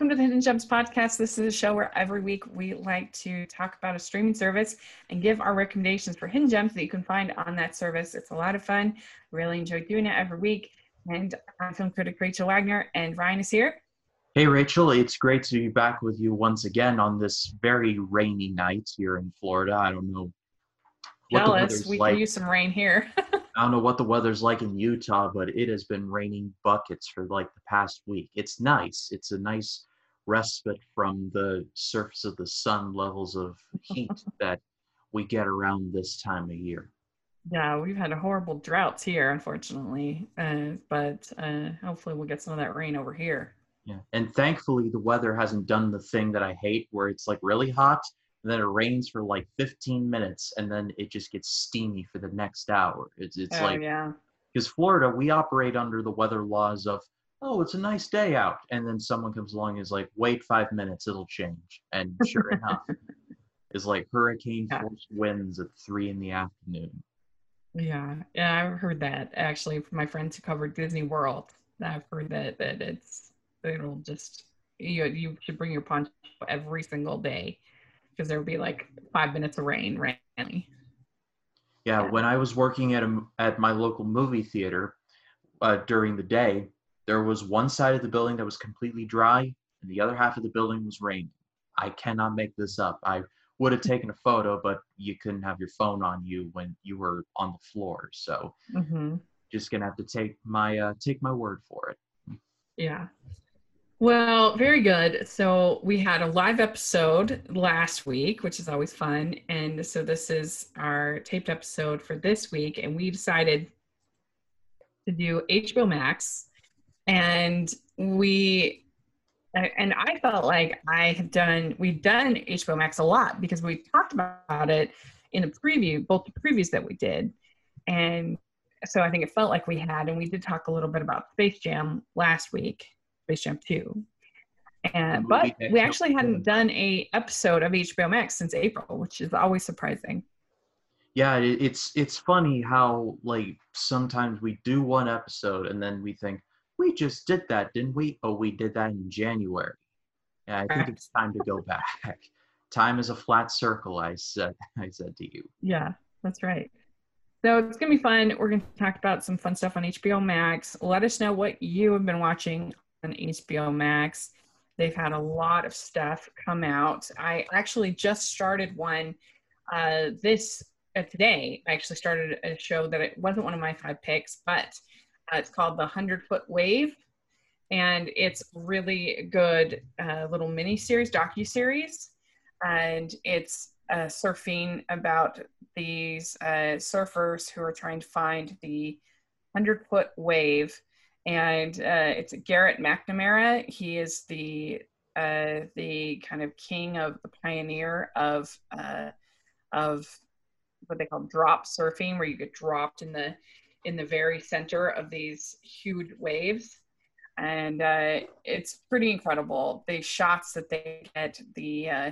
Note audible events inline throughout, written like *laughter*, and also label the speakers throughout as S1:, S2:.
S1: welcome to the Hidden Gems podcast. This is a show where every week we like to talk about a streaming service and give our recommendations for hidden gems that you can find on that service. It's a lot of fun. Really enjoy doing it every week. And I'm film critic Rachel Wagner, and Ryan is here.
S2: Hey, Rachel, it's great to be back with you once again on this very rainy night here in Florida. I don't know
S1: what Jealous. we like. can use some rain here. *laughs*
S2: I don't know what the weather's like in Utah, but it has been raining buckets for like the past week. It's nice. It's a nice respite from the surface of the sun levels of heat *laughs* that we get around this time of year.
S1: Yeah, we've had a horrible droughts here, unfortunately, uh, but uh, hopefully we'll get some of that rain over here.
S2: Yeah, and thankfully the weather hasn't done the thing that I hate, where it's like really hot and then it rains for like 15 minutes and then it just gets steamy for the next hour it's, it's
S1: oh,
S2: like
S1: yeah
S2: because florida we operate under the weather laws of oh it's a nice day out and then someone comes along and is like wait five minutes it'll change and sure enough it's like hurricane force winds at three in the afternoon.
S1: Yeah yeah i've heard that actually from my friends who covered disney world i've heard that that it's it'll just you you should bring your poncho every single day because there will be like five minutes of rain, rainy.
S2: Yeah, yeah, when I was working at a at my local movie theater uh, during the day, there was one side of the building that was completely dry, and the other half of the building was raining. I cannot make this up. I would have taken a photo, but you couldn't have your phone on you when you were on the floor. So, mm-hmm. just gonna have to take my uh, take my word for it.
S1: Yeah, well, very good. So we had a live episode last week, which is always fun. And so this is our taped episode for this week. And we decided to do HBO Max. And we, and I felt like I had done, we've done HBO Max a lot because we talked about it in the preview, both the previews that we did. And so I think it felt like we had, and we did talk a little bit about Space Jam last week Space Jam 2. And but we actually hadn't done a episode of HBO Max since April, which is always surprising.
S2: Yeah, it's it's funny how like sometimes we do one episode and then we think we just did that, didn't we? Oh, we did that in January. Yeah, I think it's time to go *laughs* back. Time is a flat circle. I said *laughs* I said to you.
S1: Yeah, that's right. So it's gonna be fun. We're gonna talk about some fun stuff on HBO Max. Let us know what you have been watching on HBO Max. They've had a lot of stuff come out. I actually just started one uh, this uh, today. I actually started a show that it wasn't one of my five picks, but it's called The Hundred Foot Wave, and it's really good uh, little mini series, docu series, and it's uh, surfing about these uh, surfers who are trying to find the hundred foot wave and uh, it's Garrett McNamara. He is the uh, the kind of king of the pioneer of uh, of what they call drop surfing, where you get dropped in the in the very center of these huge waves, and uh, it's pretty incredible. The shots that they get, the uh,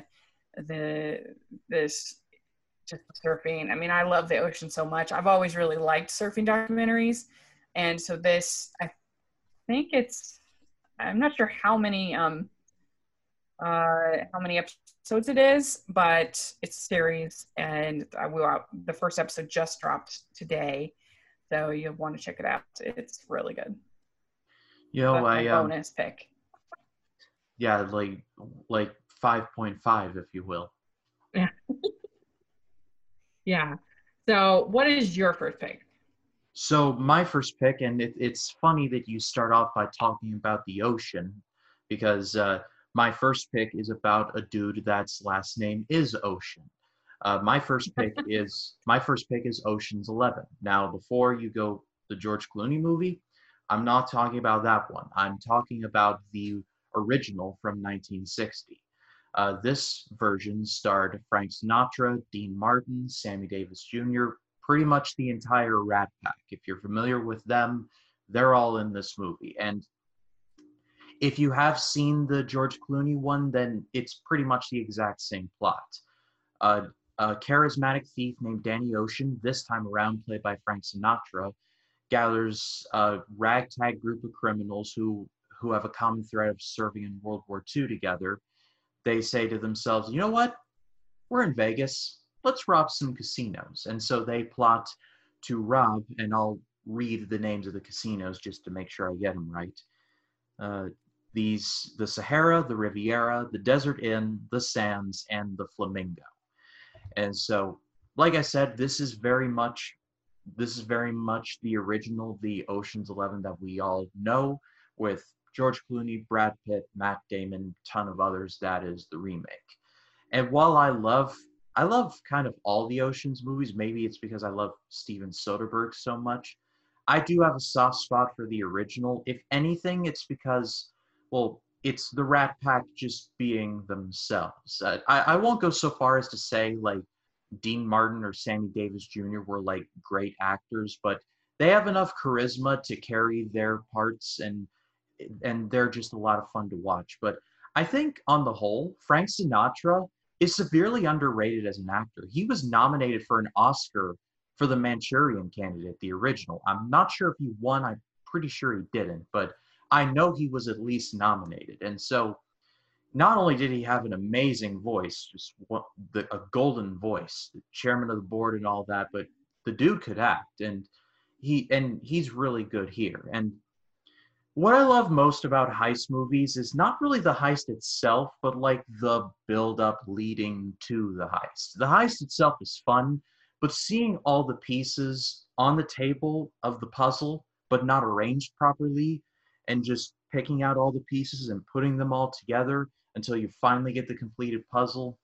S1: the this just surfing. I mean, I love the ocean so much. I've always really liked surfing documentaries. And so this, I think it's I'm not sure how many um uh how many episodes it is, but it's a series and I will the first episode just dropped today. So you'll want to check it out. It's really good.
S2: You know, I
S1: um, bonus pick.
S2: Yeah, like like five point five, if you will.
S1: Yeah. *laughs* yeah. So, what is your first pick?
S2: So my first pick, and it, it's funny that you start off by talking about the ocean, because uh, my first pick is about a dude that's last name is Ocean. Uh, my first *laughs* pick is my first pick is Ocean's Eleven. Now, before you go the George Clooney movie, I'm not talking about that one. I'm talking about the original from 1960. Uh, this version starred Frank Sinatra, Dean Martin, Sammy Davis Jr., pretty much the entire Rat Pack. If you're familiar with them, they're all in this movie. And if you have seen the George Clooney one, then it's pretty much the exact same plot. Uh, a charismatic thief named Danny Ocean, this time around played by Frank Sinatra, gathers a ragtag group of criminals who who have a common thread of serving in World War II together, they say to themselves, you know what? We're in Vegas. Let's rob some casinos. And so they plot to rob, and I'll read the names of the casinos just to make sure I get them right. Uh, these the Sahara, the Riviera, the Desert Inn, the Sands, and the Flamingo. And so, like I said, this is very much this is very much the original, the Ocean's Eleven that we all know, with George Clooney, Brad Pitt, Matt Damon, ton of others. That is the remake. And while I love I love kind of all the Ocean's movies, maybe it's because I love Steven Soderbergh so much. I do have a soft spot for the original. If anything, it's because, well, it's the Rat Pack just being themselves. I, I won't go so far as to say like Dean Martin or Sammy Davis Jr. were like great actors, but they have enough charisma to carry their parts and and they're just a lot of fun to watch. But I think on the whole, Frank Sinatra is severely underrated as an actor. He was nominated for an Oscar for the Manchurian Candidate, the original. I'm not sure if he won. I'm pretty sure he didn't, but I know he was at least nominated. And so, not only did he have an amazing voice, just what, the, a golden voice, the chairman of the board and all that, but the dude could act, and he and he's really good here. And what I love most about heist movies is not really the heist itself, but like the build up leading to the heist. The heist itself is fun but seeing all the pieces on the table of the puzzle, but not arranged properly, and just picking out all the pieces and putting them all together until you finally get the completed puzzle,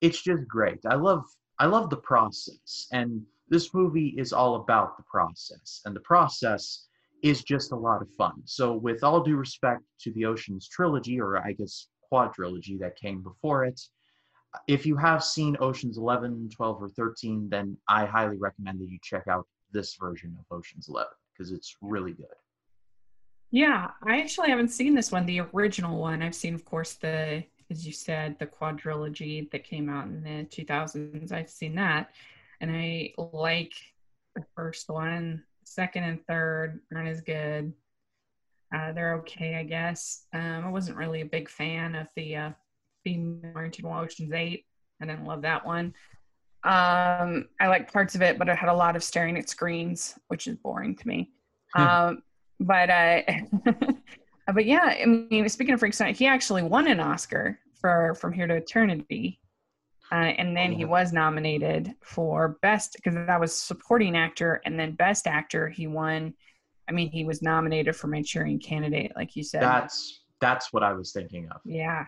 S2: it's just great. I love I love the process, and this movie is all about the process, and the process is just a lot of fun. So, with all due respect to the Ocean's trilogy, or I guess quadrilogy that came before it, if you have seen Ocean's 11, 12, or 13, then I highly recommend that you check out this version of Ocean's 11 because it's really good.
S1: Yeah, I actually haven't seen this one, the original one. I've seen, of course, the, as you said, the quadrilogy that came out in the 2000s. I've seen that. And I like the first one. Second and third aren't as good. Uh, they're okay, I guess. Um, I wasn't really a big fan of the uh, female oriented Ocean's Eight. I didn't love that one. Um, I like parts of it, but it had a lot of staring at screens, which is boring to me. Hmm. Um, but uh, *laughs* but yeah, I mean, speaking of Frank Sinatra, he actually won an Oscar for From Here to Eternity, uh, and then he was nominated for best because that was supporting actor, and then best actor he won. I mean, he was nominated for Manchurian Candidate, like you said.
S2: That's that's what I was thinking of.
S1: Yeah,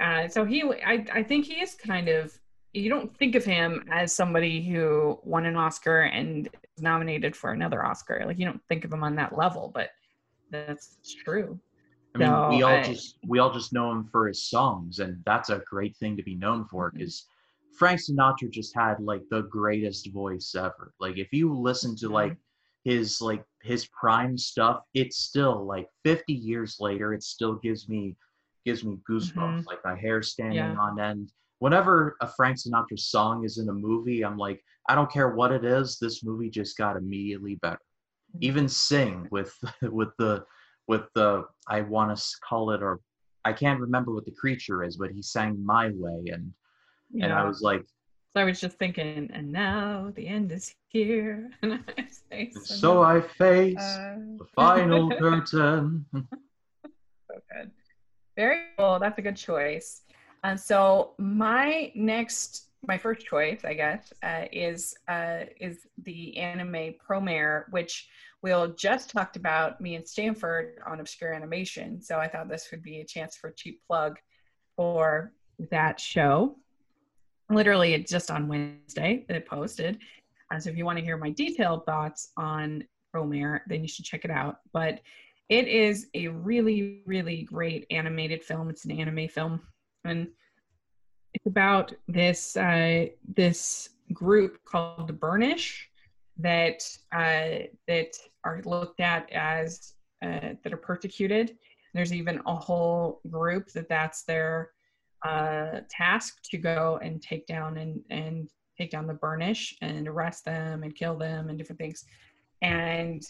S1: uh, so he, I, I think he is kind of. You don't think of him as somebody who won an Oscar and nominated for another Oscar. Like you don't think of him on that level, but that's true.
S2: I mean, so we all I, just we all just know him for his songs, and that's a great thing to be known for. Because mm-hmm. Frank Sinatra just had like the greatest voice ever. Like if you listen to like mm-hmm. his like his prime stuff, it's still like 50 years later, it still gives me gives me goosebumps, mm-hmm. like my hair standing yeah. on end. Whenever a Frank Sinatra song is in a movie, I'm like, I don't care what it is, this movie just got immediately better. Mm-hmm. Even Sing with *laughs* with the with the I want to call it or I can't remember what the creature is, but he sang My Way and yeah. and I was like
S1: so I was just thinking, and now the end is here. *laughs* and
S2: I so, so I face uh, the final *laughs* curtain.
S1: so good. Very cool. That's a good choice. And so my next, my first choice, I guess, uh, is uh, is the anime Promare, which we'll just talked about me and Stanford on Obscure Animation. So I thought this would be a chance for a cheap plug for that show. Literally, it's just on Wednesday that it posted. Uh, so if you want to hear my detailed thoughts on Promare, then you should check it out. But it is a really, really great animated film. It's an anime film, and it's about this uh, this group called the Burnish that uh, that are looked at as uh, that are persecuted. There's even a whole group that that's their uh, task to go and take down and and take down the Burnish and arrest them and kill them and different things. And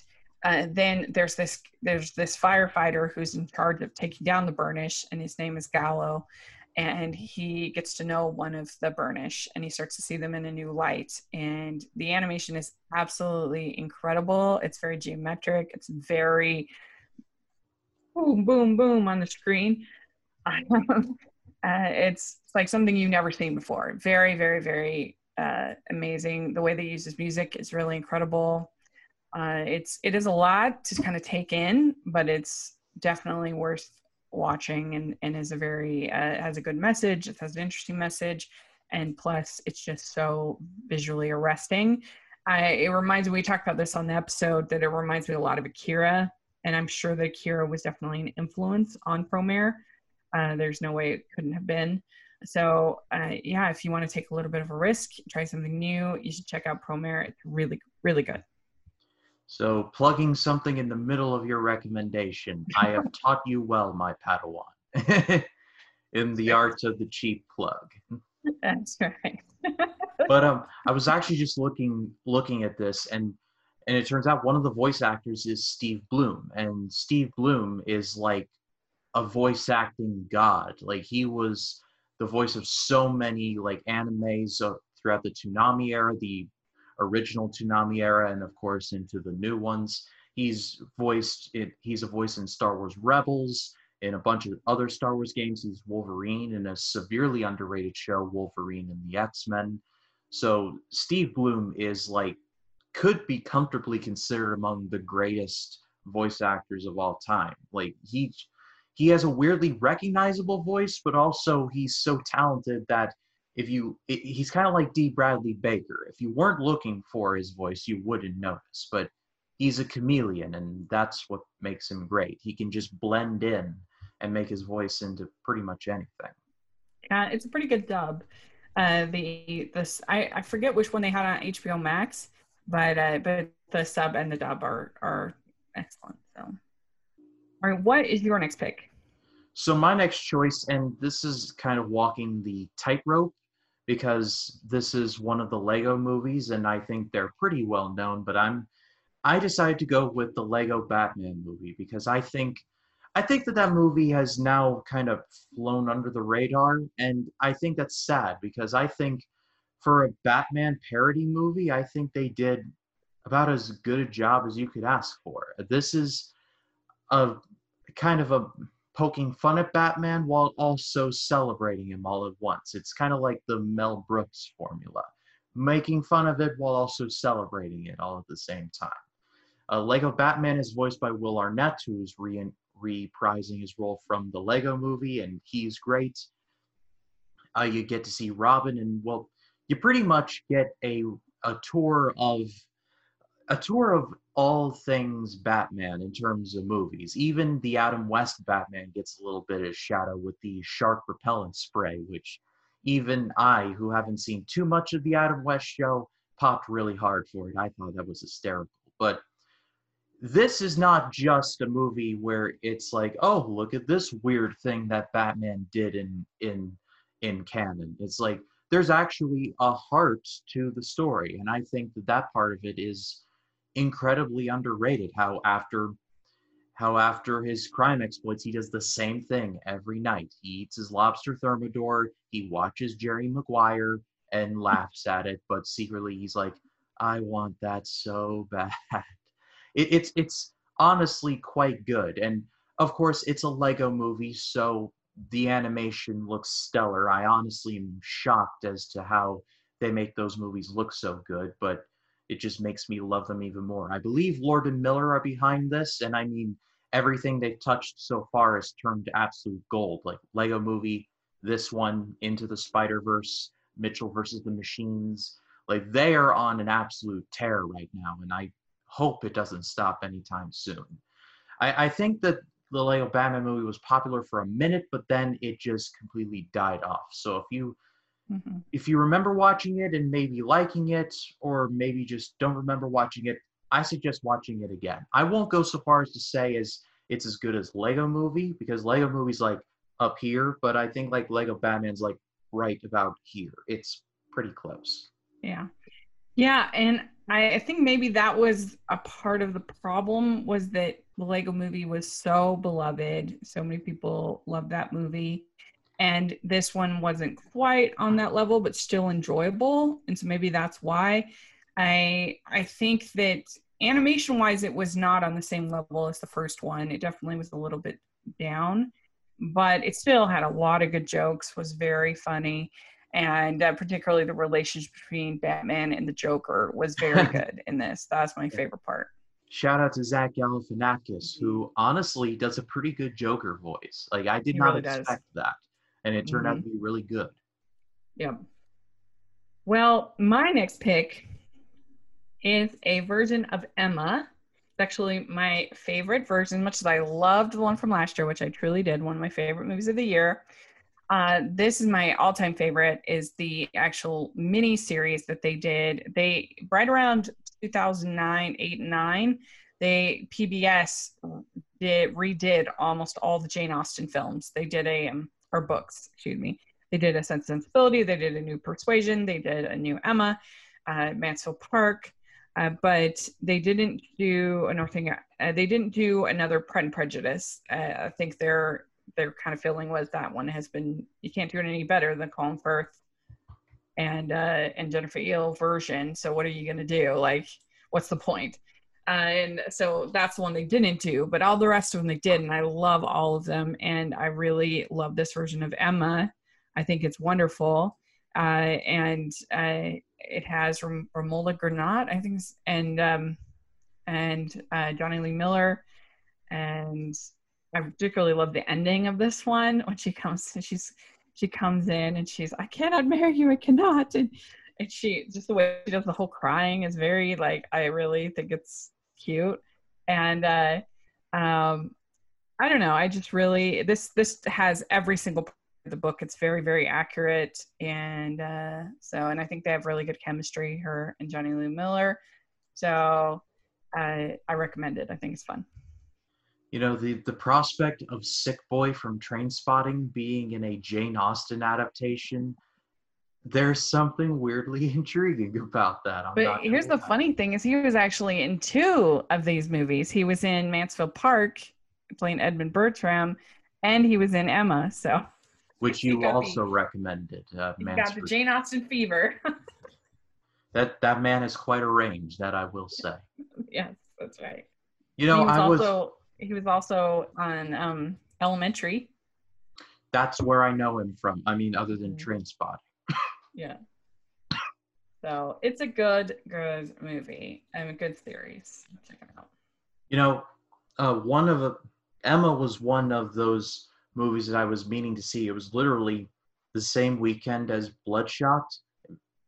S1: uh, then there's this there's this firefighter who's in charge of taking down the burnish and his name is galo and he gets to know one of the burnish and he starts to see them in a new light. And the animation is absolutely incredible. It's very geometric. It's very boom boom boom on the screen. *laughs* Uh, it's, like something you've never seen before. Very very very uh, amazing. The way they use his music is really incredible. Uh, it's it is a lot to kind of take in but it's definitely worth watching and, and is a very uh, has a good message it has an interesting message and plus it's just so visually arresting. I, it reminds me we talked about this on the episode that it reminds me a lot of akira and i'm sure that akira was definitely an influence on promare uh, there's no way it couldn't have been. So uh, yeah if you want to take a little bit of a risk try something new you should check out promare it's really really good
S2: so, plugging something in the middle of your recommendation, I have *laughs* taught you well, my Padawan, *laughs* in the art of the cheap plug.
S1: That's right. *laughs*
S2: but um, I was actually just looking looking at this, and and it turns out one of the voice actors is Steve Blum, and Steve Blum is like a voice acting god. Like he was the voice of so many like animes uh, throughout the Toonami era, the original Toonami era and of course into the new ones. He's voiced it, he's a voice in Star Wars Rebels, in a bunch of other Star Wars games. He's Wolverine in a severely underrated show, Wolverine and the X-Men. So Steve Blum is like could be comfortably considered among the greatest voice actors of all time. Like he he has a weirdly recognizable voice, but also he's so talented that if you he's kind of like Dee Bradley Baker. If you weren't looking for his voice, you wouldn't notice. But he's a chameleon, and that's what makes him great. He can just blend in and make his voice into pretty much anything.
S1: Yeah, it's a pretty good dub. Uh, the this I, I forget which one they had on HBO Max, but uh, but the sub and the dub are are excellent. So, all right, what is your next pick?
S2: So my next choice, and this is kind of walking the tightrope because this is one of the Lego movies and I think they're pretty well known, but I'm I decided to go with the Lego Batman movie because I think I think that that movie has now kind of flown under the radar and I think that's sad because I think for a Batman parody movie, I think they did about as good a job as you could ask for. This is a kind of a poking fun at Batman while also celebrating him all at once. It's kind of like the Mel Brooks formula, making fun of it while also celebrating it all at the same time. Uh, Lego Batman is voiced by Will Arnett, who's re- reprising his role from the Lego movie, and he's great. Uh, you get to see Robin, and well, you pretty much get a a tour of a tour of all things Batman in terms of movies. Even the Adam West Batman gets a little bit of shadow with the shark repellent spray, which even I, who haven't seen too much of the Adam West show, popped really hard for it. I thought that was hysterical. But this is not just a movie where it's like, oh, look at this weird thing that Batman did in in in canon. It's like there's actually a heart to the story, and I think that that part of it is incredibly underrated. How after how after his crime exploits he does the same thing every night. He eats his lobster thermidor he watches jerry maguire and laughs at it but secretly he's like i want that so *laughs* bad. It, it's it's honestly quite good. And of course it's a lego movie so the animation looks stellar. I honestly am shocked as to how they make those movies look so good but it just makes me love them even more. I believe Lord and Miller are behind this, and I mean everything they've touched so far has turned to absolute gold. Like Lego Movie, this one, Into the Spider Verse, Mitchell versus the Machines. Like they are on an absolute tear right now, and I hope it doesn't stop anytime soon. I, I think that the Lego Batman movie was popular for a minute, but then it just completely died off. So if you Mm-hmm. If you remember watching it and maybe liking it, or maybe just don't remember watching it, I suggest watching it again. I won't go so far as to say as it's as good as Lego Movie because Lego Movie's like up here, but I think like Lego Batman's like right about here. It's pretty close.
S1: Yeah. Yeah, and I, I think maybe that was a part of the problem was that the Lego movie was so beloved. So many people loved that movie. And this one wasn't quite on that level, but still enjoyable. And so maybe that's why. I I think that animation wise it was not on the same level as the first one. It definitely was a little bit down, but it still had a lot of good jokes, was very funny and uh, particularly the relationship between Batman and the Joker was *laughs* very good in this. That's my favorite part.
S2: Shout out to Zach Galifianakis, who honestly does a pretty good Joker voice. Like I did
S1: He
S2: not
S1: really
S2: expect
S1: does.
S2: that, and it turned out
S1: Mhm.
S2: to be really good.
S1: Yep. Well, my next pick is a version of Emma. It's actually my favorite version, much as I loved the one from last year, which I truly did, one of my favorite movies of the year. Uh, this is my all-time favorite is the actual mini series that they did. They right around 2009, 8, and 9, they PBS did redid almost all the Jane Austen films. They did a um, or books, excuse me. They did a Sense and Sensibility. They did a new Persuasion. They did a new Emma, uh, Mansfield Park. Uh, but they didn't do another thing. Uh, they didn't do another Pride and Prejudice. Uh, I think their their kind of feeling was that one has been you can't do it any better than Colin Firth and uh, and Jennifer Ehle version. So what are you gonna do? Like, what's the point? Uh, and so that's the one they didn't do, but all the rest of them they did, and I love all of them. And I really love this version of Emma. I think it's wonderful, uh, and uh, it has Romola Granat, I think, and um, and uh, Jonny Lee Miller, and I particularly love the ending of this one when she comes. She's she comes in and she's I cannot marry you, I cannot, and and she just the way she does the whole crying is very like I really think it's cute, and uh, um, I don't know. I just really this this has every single part of the book. It's very very accurate, and uh, so and I think they have really good chemistry. Her and Jonny Lee Miller, so I I recommend it. I think it's fun.
S2: You know, the the prospect of Sick Boy from Trainspotting being in a Jane Austen adaptation, there's something weirdly *laughs* intriguing about that. I'm
S1: But here's the
S2: lie.
S1: funny thing is he was actually in two of these movies. He was in Mansfield Park playing Edmund Bertram and he was in Emma. So
S2: which *laughs* you also recommended. Uh,
S1: he's got the Jane Austen fever. *laughs*
S2: that that man has quite a range, that I will say.
S1: yes, that's right.
S2: You know,
S1: he was
S2: I was
S1: also he was also on um Elementary.
S2: that's where I know him from. I mean, other than
S1: Mhm.
S2: Train Spot.
S1: Yeah. So it's a good, good movie and a good series. Check it out.
S2: You know, uh, one of Emma was one of those movies that I was meaning to see. It was literally the same weekend as Bloodshot.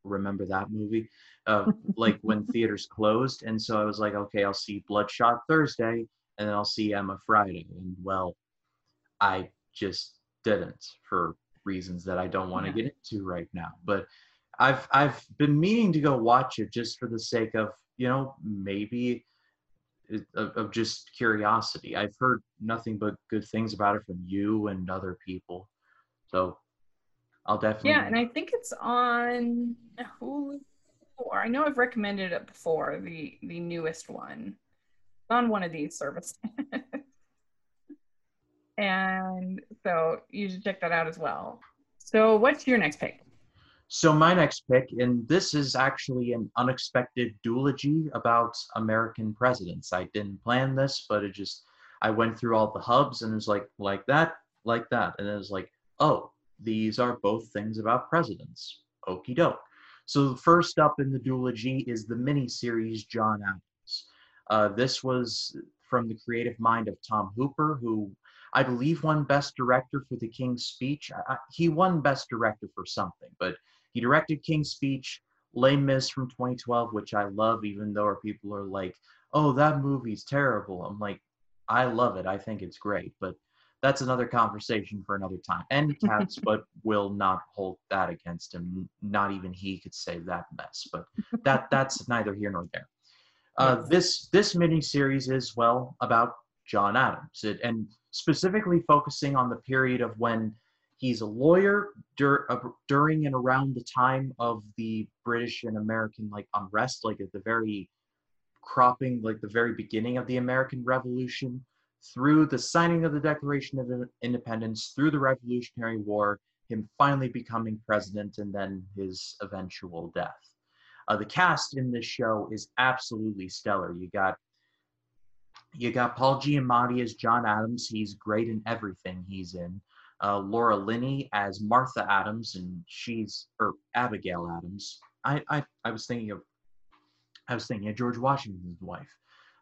S2: Remember that movie? Uh, *laughs* like when theaters closed, and so I was like, okay, I'll see Bloodshot Thursday, and then I'll see Emma Friday. And well, I just didn't for reasons that I don't want to get into right now. But I've I've been meaning to go watch it just for the sake of you know maybe of, of just curiosity. I've heard nothing but good things about it from you and other people, so I'll definitely.
S1: Yeah, and I think it's on Hulu. Or I know I've recommended it before. The the newest one It's on one of these services, *laughs* and so you should check that out as well. So, what's your next pick?
S2: So my next pick, and this is actually an unexpected duology about American presidents. I didn't plan this, but it just I went through all the hubs and it was like like that, like that, and it was like, oh, these are both things about presidents. Okie doke. So the first up in the duology is the miniseries John Adams. Uh, this was from the creative mind of Tom Hooper, who I believe won Best Director for The King's Speech. I, I, he won Best Director for something, but he directed King's Speech, Les Mis from 2012, which I love, even though our people are like, "Oh, that movie's terrible." I'm like, I love it. I think it's great, but that's another conversation for another time. And *laughs* Cats, but will not hold that against him. Not even he could save that mess. But that *laughs* that's neither here nor there. Uh,
S1: Yes.
S2: This this miniseries is well about John Adams, it, and specifically focusing on the period of when he's a lawyer dur- uh, during and around the time of the British and American like unrest, like at the very cropping, like the very beginning of the American Revolution, through the signing of the Declaration of Independence, through the Revolutionary War, him finally becoming president, and then his eventual death. Uh, the cast in this show is absolutely stellar. You got you got Paul Giamatti as John Adams. He's great in everything he's in. Uh, Laura Linney as Martha Adams, and she's or Abigail Adams. I, I I was thinking of I was thinking of George Washington's wife.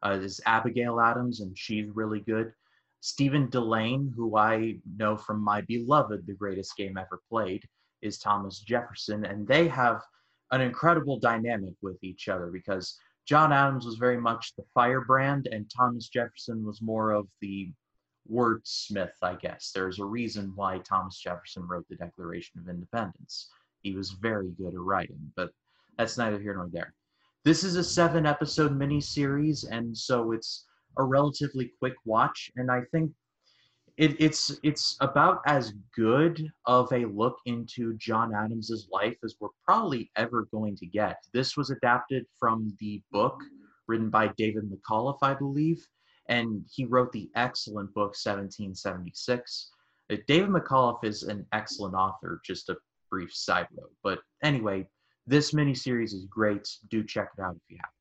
S2: Uh, is Abigail Adams, and she's really good. Stephen Dillane, who I know from my beloved The Greatest Game Ever Played, is Thomas Jefferson, and they have an incredible dynamic with each other because John Adams was very much the firebrand, and Thomas Jefferson was more of the wordsmith, I guess. There's a reason why Thomas Jefferson wrote the Declaration of Independence. He was very good at writing, but that's neither here nor there. This is a seven episode miniseries, and so it's a relatively quick watch. And I think it, it's it's about as good of a look into John Adams's life as we're probably ever going to get. This was adapted from the book written by David McCullough, I believe, and he wrote the excellent book 1776. Uh, David McCullough is an excellent author. Just a brief side note, but anyway, this miniseries is great. Do check it out if you haven't.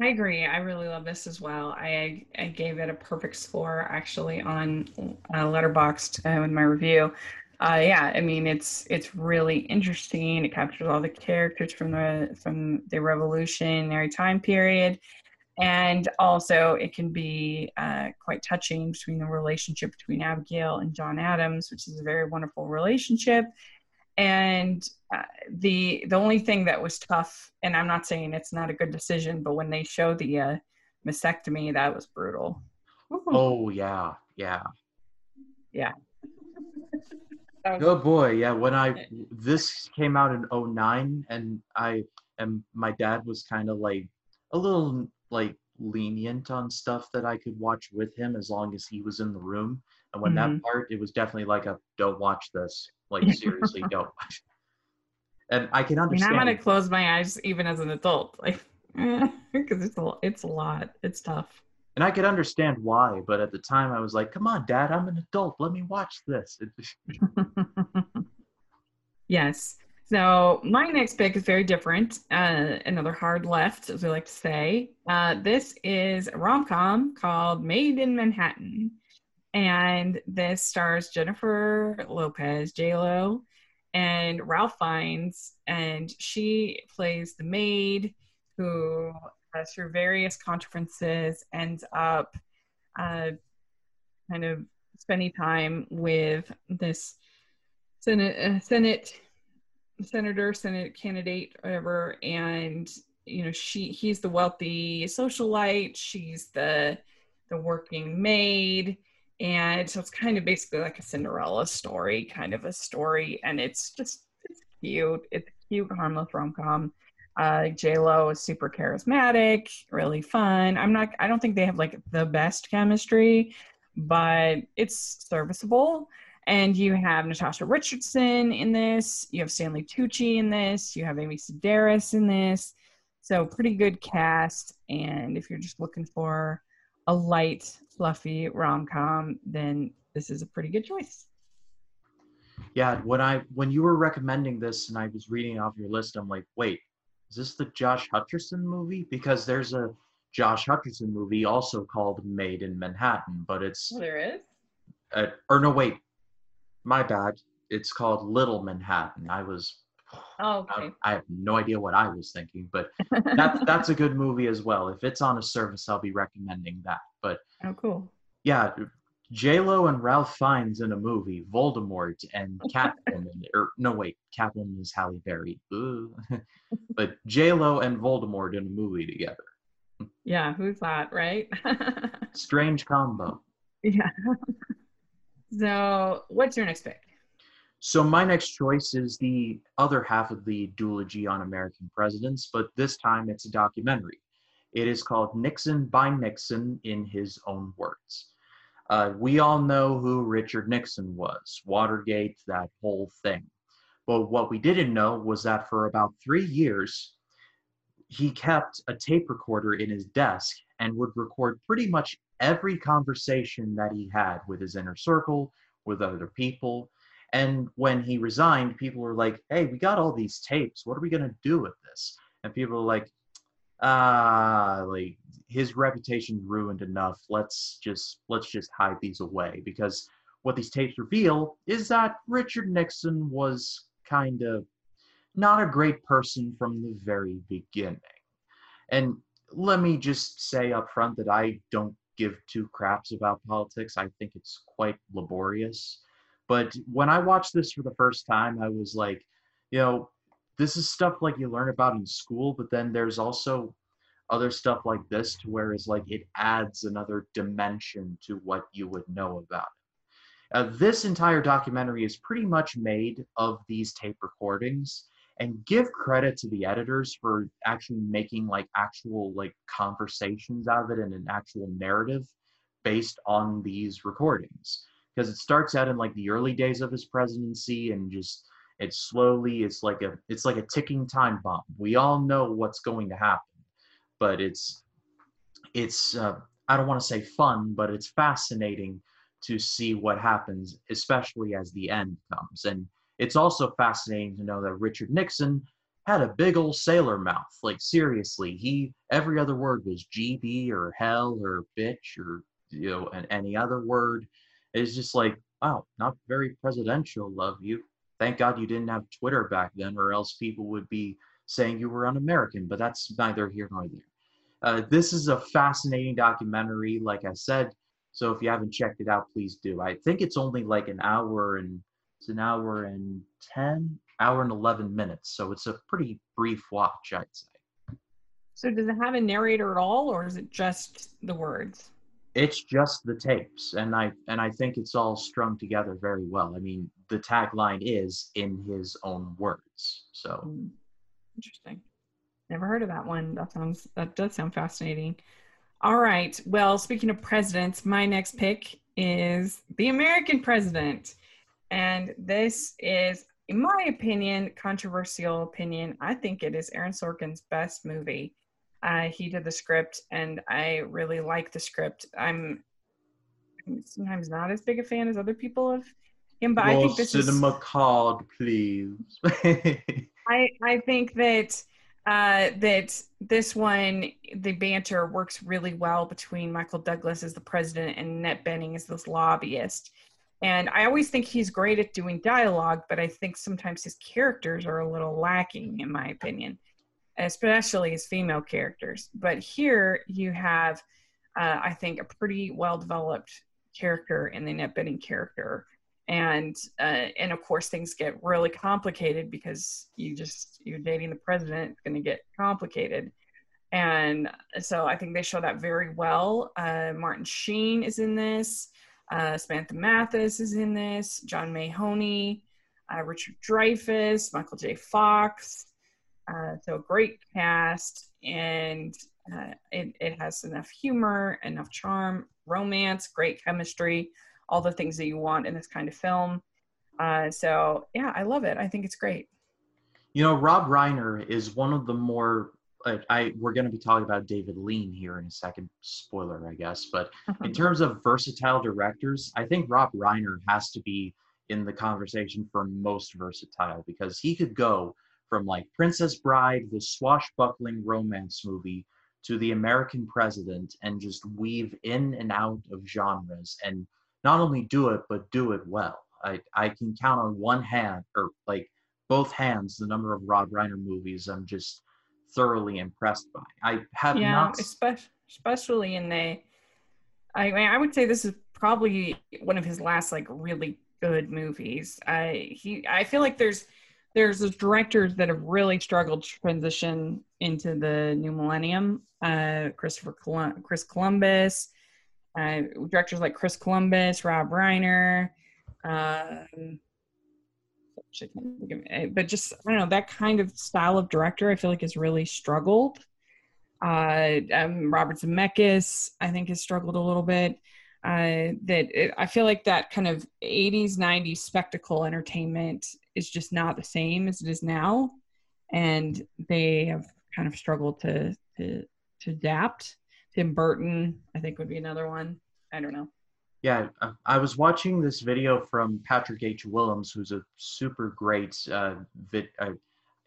S1: I agree. I really love this as well. I I gave it a perfect score actually on uh, Letterboxd uh, in my review. Uh, yeah, I mean it's it's really interesting. It captures all the characters from the from the Revolutionary time period, and also it can be uh, quite touching between the relationship between Abigail and John Adams, which is a very wonderful relationship, and uh, the the only thing that was tough and i'm not saying it's not a good decision but when they show the uh, mastectomy that was brutal.
S2: Oh yeah. Yeah.
S1: Yeah. *laughs*
S2: Oh boy. Yeah when i this came out in 09 and i and my dad was kind of like a little like lenient on stuff that i could watch with him as long as he was in the room. And when mm-hmm. that part it was definitely like a don't watch this like seriously, don't. *laughs* And I can understand.
S1: I am gonna close my eyes even as an adult, like *laughs* because it's a it's a lot. It's tough.
S2: And I could understand why, but at the time I was like, "Come on, Dad, I'm an adult. Let me watch this." *laughs*
S1: yes. So my next pick is very different. Uh, another hard left, as we like to say. Uh, this is a rom com called Made in Manhattan and this stars Jennifer Lopez, J Lo, and Ralph Fiennes, and she plays the maid who, uh, through various conferences, ends up uh, kind of spending time with this Senate, uh, Senate senator, Senate candidate, whatever, and you know she he's the wealthy socialite, she's the the working maid and so it's kind of basically like a Cinderella story, kind of a story, and it's just it's cute. It's cute, harmless rom com. Uh, J Lo is super charismatic, really fun. I'm not. I don't think they have like the best chemistry, but it's serviceable. And you have Natasha Richardson in this. You have Stanley Tucci in this. You have Amy Sedaris in this. So pretty good cast. And if you're just looking for a light, fluffy rom com, then this is a pretty good choice.
S2: Yeah, when I when you were recommending this and I was reading off your list, I'm like, wait, is this the Josh Hutcherson movie? Because there's a Josh Hutcherson movie also called Maid in Manhattan, but it's
S1: oh, there is.
S2: Uh, or no, wait, my bad. It's called Little Manhattan. I was
S1: Oh, okay.
S2: I, I, have no idea what I was thinking, but that's *laughs* that's a good movie as well. If it's on a service, I'll be recommending that. But
S1: oh, cool.
S2: Yeah, J Lo and Ralph Fiennes in a movie, Voldemort and Catwoman, or *laughs* er, no wait, Catwoman is Halle Berry. *laughs* but J Lo and Voldemort in a movie together.
S1: Yeah, who's that, right?
S2: Strange combo.
S1: Yeah. so, what's your next pick?
S2: So my next choice is the other half of the duology on American presidents, but this time it's a documentary. It is called Nixon by Nixon in His Own Words. Uh, we all know who Richard Nixon was, Watergate, that whole thing. But what we didn't know was that for about three years, he kept a tape recorder in his desk and would record pretty much every conversation that he had with his inner circle, with other people. And when he resigned, people were like, hey, we got all these tapes. What are we going to do with this? And people were like, ah, like his reputation ruined enough. Let's just let's just hide these away because what these tapes reveal is that Richard Nixon was kind of not a great person from the very beginning. And let me just say up front that I don't give two craps about politics. I think it's quite laborious. But when I watched this for the first time, I was like, you know, this is stuff like you learn about in school, but then there's also other stuff like this to where it's like it adds another dimension to what you would know about it. Uh, this entire documentary is pretty much made of these tape recordings and give credit to the editors for actually making like actual like conversations out of it and an actual narrative based on these recordings because it starts out in like the early days of his presidency and just it slowly it's like a it's like a ticking time bomb we all know what's going to happen but it's it's uh, i don't want to say fun but it's fascinating to see what happens especially as the end comes and it's also fascinating to know that Richard Nixon had a big old sailor mouth. Like seriously, he every other word was GB or hell or bitch or you know, and any other word. It's just like, wow, not very presidential of you. Thank God you didn't have Twitter back then, or else people would be saying you were un-American. But that's neither here nor there. Uh, this is a fascinating documentary, like I said. So if you haven't checked it out, please do. I think it's only like an hour and it's an hour and 10, hour and 11 minutes. So it's a pretty brief watch, I'd say.
S1: So does it have a narrator at all, or is it just the words?
S2: It's just the tapes, and I and I think it's all strung together very well. I mean, the tagline is in his own words. So
S1: hmm. interesting. Never heard of that one. That sounds that does sound fascinating. All right. Well, speaking of presidents, my next pick is the American president. And this is, in my opinion, controversial opinion. I think it is Aaron Sorkin's best movie. Uh, he did the script, and I really like the script. I'm sometimes not as big a fan as other people of him, but More I think this
S2: cinema is card, please. *laughs*
S1: I I think that uh, that this one the banter works really well between Michael Douglas as the president and Annette Bening as this lobbyist. And I always think he's great at doing dialogue, but I think sometimes his characters are a little lacking, in my opinion, especially as female characters. But here you have, uh, I think, a pretty well developed character in the Bening character. And uh, and of course things get really complicated because you just you're dating the president. It's going to get complicated, and so I think they show that very well. Uh, Martin Sheen is in this. Uh, Samantha Mathis is in this, John Mahoney, uh, Richard Dreyfuss, Michael J. Fox. Uh, so great cast, and uh, it, it has enough humor, enough charm, romance, great chemistry, all the things that you want in this kind of film. Uh, so yeah, I love it. I think it's great.
S2: You know, Rob Reiner is one of the more I, I we're going to be talking about David Lean here in a second. Spoiler, I guess. But *laughs* in terms of versatile directors, I think Rob Reiner has to be in the conversation for most versatile because he could go from like Princess Bride, the swashbuckling romance movie, to the American President, and just weave in and out of genres, and not only do it but do it well. I I can count on one hand or like both hands the number of Rob Reiner movies I'm just thoroughly impressed by. I have yeah, not,
S1: especially especially in the. I mean, I would say this is probably one of his last like really good movies. I he I feel like there's there's directors that have really struggled to transition into the new millennium. Uh, Christopher Colum- Chris Columbus, uh, directors like Chris Columbus, Rob Reiner. Um, but just I don't know that kind of style of director. I feel like has really struggled. Uh, um, Robert Zemeckis, I think, has struggled a little bit. uh, that it, I feel like that kind of 80s, 90s spectacle entertainment is just not the same as it is now. And they have kind of struggled to, to, to adapt. Tim Burton, I think, would be another one. I don't know.
S2: Yeah, I was watching this video from Patrick H. Willems, who's a super great uh, vid. Uh,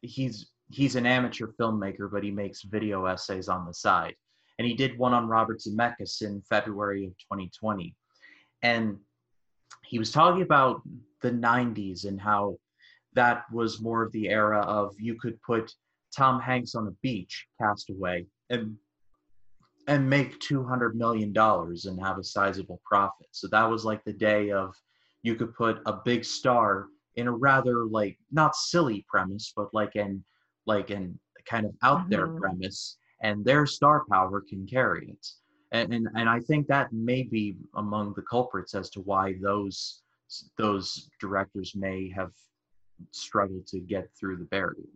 S2: he's he's an amateur filmmaker, but he makes video essays on the side and he did one on Robert Zemeckis in February of 2020. And he was talking about the 90s and how that was more of the era of you could put Tom Hanks on a beach, Cast Away, and and make 200 million dollars and have a sizable profit. So that was like the day of you could put a big star in a rather like not silly premise, but like an like an kind of out there mm-hmm. premise and their star power can carry it. And, and, and I think that may be among the culprits as to why those those directors may have struggled to get through the barrier.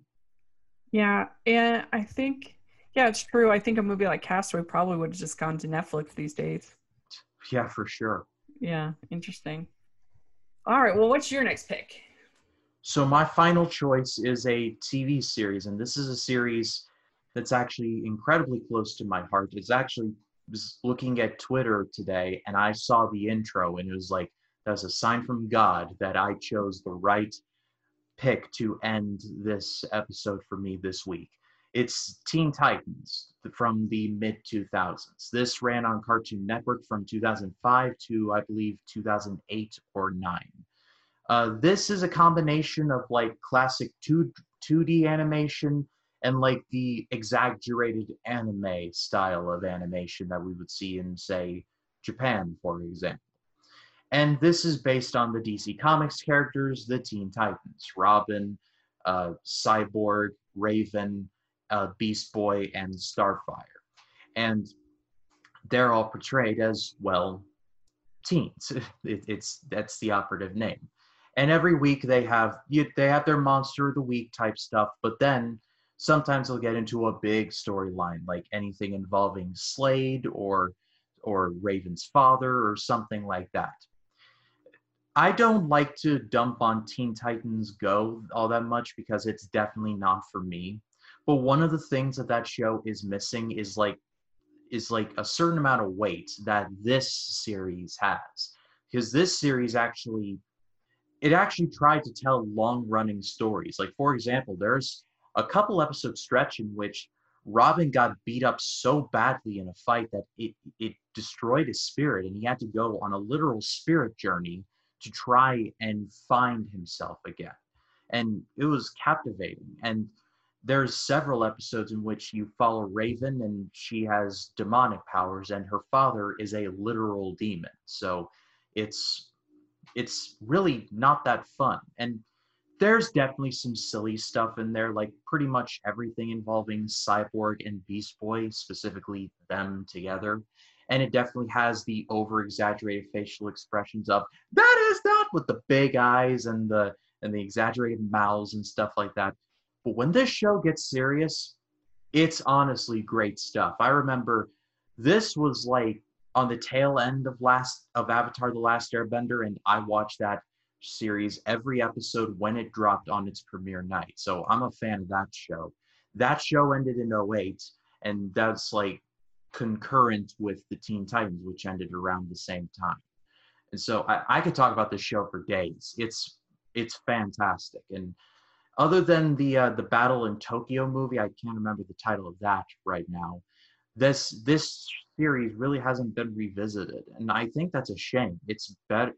S1: Yeah, and I think yeah, it's true. I think a movie like Cast Away probably would have just gone to Netflix these days.
S2: Yeah, for sure.
S1: Yeah, interesting. All right, well, what's your next pick?
S2: So my final choice is a TV series, and this is a series that's actually incredibly close to my heart It's actually was looking at Twitter today and I saw the intro and it was like that's a sign from God that I chose the right pick to end this episode for me this week. It's Teen Titans from the mid 2000s. This ran on Cartoon Network from 2005 to I believe 2008 or 9. Uh, this is a combination of like classic 2 2D animation and like the exaggerated anime style of animation that we would see in, say, Japan, for example. And this is based on the DC Comics characters, the Teen Titans Robin, uh, Cyborg, Raven, uh, Beast Boy, and Starfire. And they're all portrayed as, well, teens. *laughs* It, it's that's the operative name. And every week they have they have their monster of the week type stuff, but then sometimes they'll get into a big storyline like anything involving slade or or raven's father or something like that i don't like to dump on teen titans go all that much because it's definitely not for me. But one of the things that that show is missing is like is like a certain amount of weight that this series has. Because this series actually it actually tried to tell long running stories. Like for example there's a couple episode stretch in which Robin got beat up so badly in a fight that it, it destroyed his spirit, and he had to go on a literal spirit journey to try and find himself again. And it was captivating. And there's several episodes in which you follow Raven, and she has demonic powers, and her father is a literal demon. So it's it's really not that fun. And there's definitely some silly stuff in there, like pretty much everything involving Cyborg and Beast Boy, specifically them together. And it definitely has the over exaggerated facial expressions of that is that with the big eyes and the and the exaggerated mouths and stuff like that. But when this show gets serious, it's honestly great stuff. I remember this was like on the tail end of last of Avatar the Last Airbender, and I watched that series every episode when it dropped on its premiere night. So I'm a fan of that show. That show ended in 08, and that's like concurrent with the Teen Titans, which ended around the same time. And so I, I could talk about this show for days. It's it's fantastic. And other than the uh, the Battle in Tokyo movie, I can't remember the title of that right now. This this series really hasn't been revisited, and I think that's a shame. It's better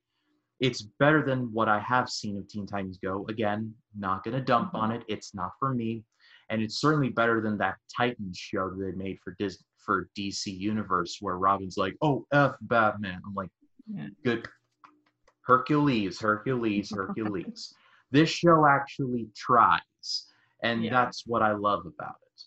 S2: it's better than what I have seen of Teen Titans Go. Again, not gonna dump on it. It's not for me, and it's certainly better than that Titans show that they made for Disney for DC Universe, where Robin's like, "Oh, f Batman." I'm like, yeah. "Good, Hercules, Hercules, Hercules." *laughs* this show actually tries, and yeah. that's what I love about it.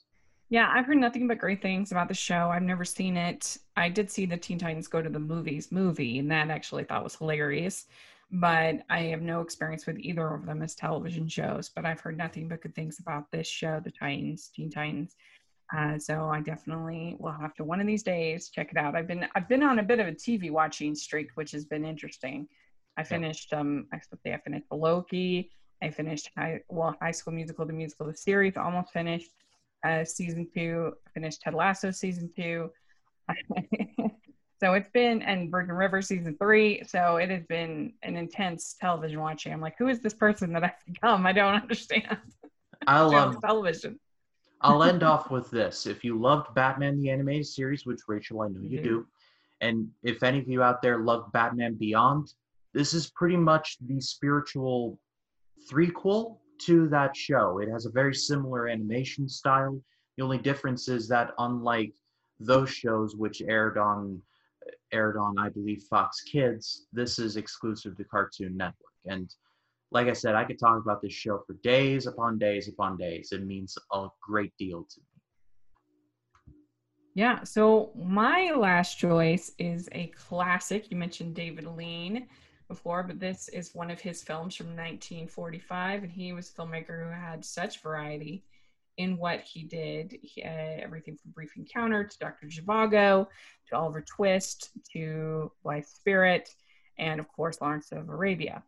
S1: Yeah, I've heard nothing but great things about the show. I've never seen it. I did see the Teen Titans Go to the Movies movie, and that actually thought was hilarious. But I have no experience with either of them as television shows. But I've heard nothing but good things about this show, the Titans, Teen Titans. Uh, so I definitely will have to one of these days check it out. I've been I've been on a bit of a TV watching streak, which has been interesting. I finished um I I finished Loki. I finished high well High School Musical, the musical, the series, almost finished. Uh, season two, finished Ted Lasso season two. *laughs* so it's been and Virgin River season three. So it has been an intense television watching. I'm like, who is this person that I've become? I don't *laughs* understand.
S2: I love
S1: television.
S2: I'll end *laughs* off with this. If you loved Batman the animated series, which Rachel I know you
S1: Mhm.
S2: do, and if any of you out there love Batman Beyond, this is pretty much the spiritual threequel to that show. It has a very similar animation style. The only difference is that unlike those shows which aired on aired on I believe Fox Kids, this is exclusive to Cartoon Network. And like I said, I could talk about this show for days upon days upon days. It means a great deal to me.
S1: Yeah. So my last choice is a classic. You mentioned David Lean before, but this is one of his films from 1945, and he was a filmmaker who had such variety in what he did. He, uh, everything from Brief Encounter to Dr. Zhivago to Oliver Twist to Blithe Spirit, and of course Lawrence of Arabia.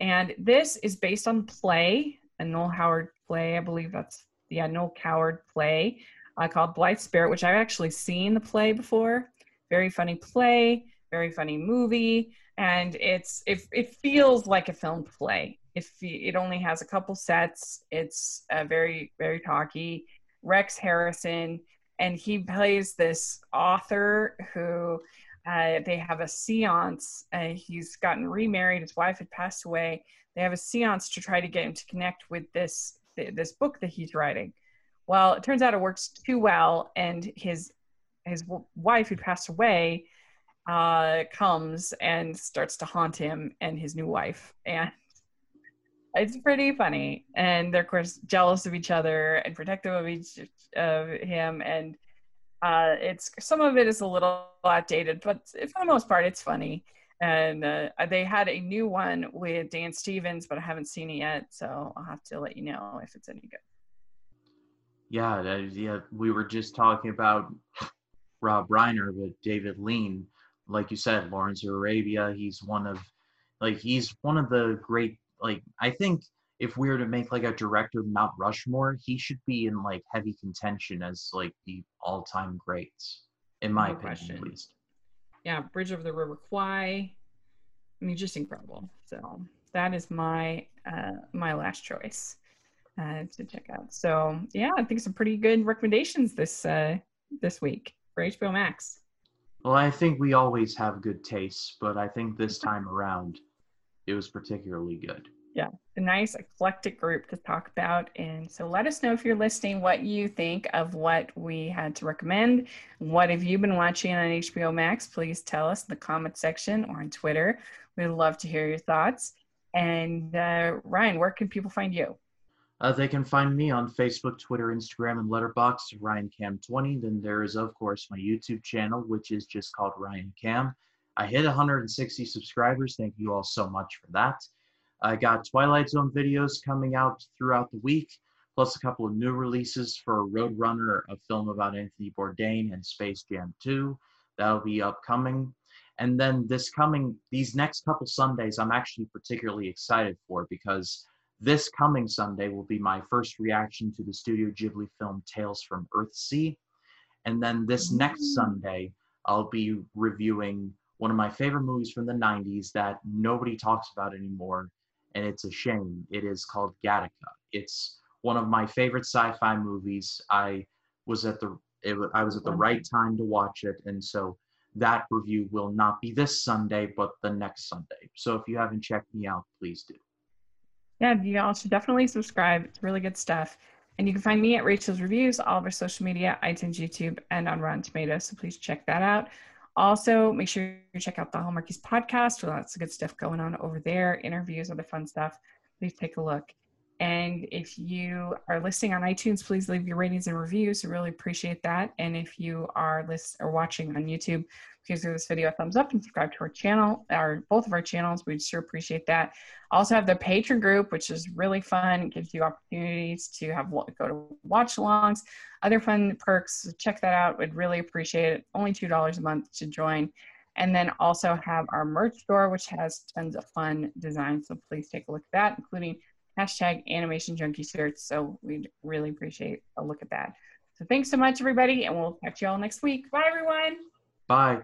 S1: And this is based on play, a Noel Howard play. I believe that's yeah, Noel Coward play uh, called Blithe Spirit, which I've actually seen the play before. Very funny play, very funny movie, and it's it, it feels like a film play. It fe- it only has a couple sets. It's uh, very very talky. Rex Harrison, and he plays this author who uh, they have a seance. Uh, he's gotten remarried. His wife had passed away. They have a seance to try to get him to connect with this this book that he's writing. Well, it turns out it works too well, and his his w- wife, who passed away, uh, comes and starts to haunt him and his new wife, and *laughs* it's pretty funny. And they're of course jealous of each other and protective of each of him, and uh, it's some of it is a little outdated, but for the most part, it's funny. And uh, they had a new one with Dan Stevens, but I haven't seen it yet, so I'll have to let you know if it's any good.
S2: Yeah, that yeah. We were just talking about Rob Reiner, but David Lean, like you said, Lawrence of Arabia. He's one of, like, he's one of the great. Like, I think if we were to make like a director Mount Rushmore, he should be in like heavy contention as like the all-time greats, in my
S1: No
S2: opinion,
S1: question.
S2: at least.
S1: yeah, Bridge over the River Kwai. I mean, just incredible. So that is my uh, my last choice uh, to check out. So yeah, I think some pretty good recommendations this uh, this week for HBO Max.
S2: Well, I think we always have good tastes, but I think this time around, it was particularly good.
S1: A nice eclectic group to talk about. And so let us know if you're listening what you think of what we had to recommend. What have you been watching on HBO Max? Please tell us in the comment section or on Twitter. We'd love to hear your thoughts. And uh, Ryan, where can people find you?
S2: Uh, they can find me on Facebook, Twitter, Instagram, and Letterboxd, RyanCam20. Then there is, of course, my YouTube channel, which is just called Ryan Cam. I hit 160 subscribers. Thank you all so much for that. I got Twilight Zone videos coming out throughout the week, plus a couple of new releases for Roadrunner, a film about Anthony Bourdain, and Space Jam 2. That'll be upcoming. And then this coming, these next couple Sundays, I'm actually particularly excited for because this coming Sunday will be my first reaction to the Studio Ghibli film Tales from Earthsea. And then this mm-hmm.
S1: next
S2: Sunday, I'll be reviewing one of my favorite movies from the 90s that nobody talks about anymore. And it's a shame. It is called Gattaca. It's one of my favorite sci fi movies. I was at the it, I was at the right time to watch it. And so that review will not be this Sunday, but the next Sunday. So if you haven't checked me out, please do.
S1: Yeah, you all should definitely subscribe. It's really good stuff. And you can find me at Rachel's Reviews, all of our social media, iTunes, YouTube, and on Rotten Tomatoes. So please check that out. Also, make sure you check out the Hallmarkies podcast. Lots of good stuff going on over there, interviews, other fun stuff. Please take a look. And if you are listening on iTunes, please leave your ratings and reviews. I really appreciate that. And if you are listening or watching on YouTube, please give this video a thumbs up and subscribe to our channel, our both of our channels. We'd sure appreciate that. Also have the Patreon group, which is really fun. It gives you opportunities to have go to watch alongs, other fun perks. Check that out. We'd really appreciate it. Only two dollars a month to join. And then also have our merch store, which has tons of fun designs. So please take a look at that, including hashtag animation junkie shirts. So we'd really appreciate a look at that. So thanks so much, everybody, and we'll catch you all next week. Bye, everyone.
S2: Bye.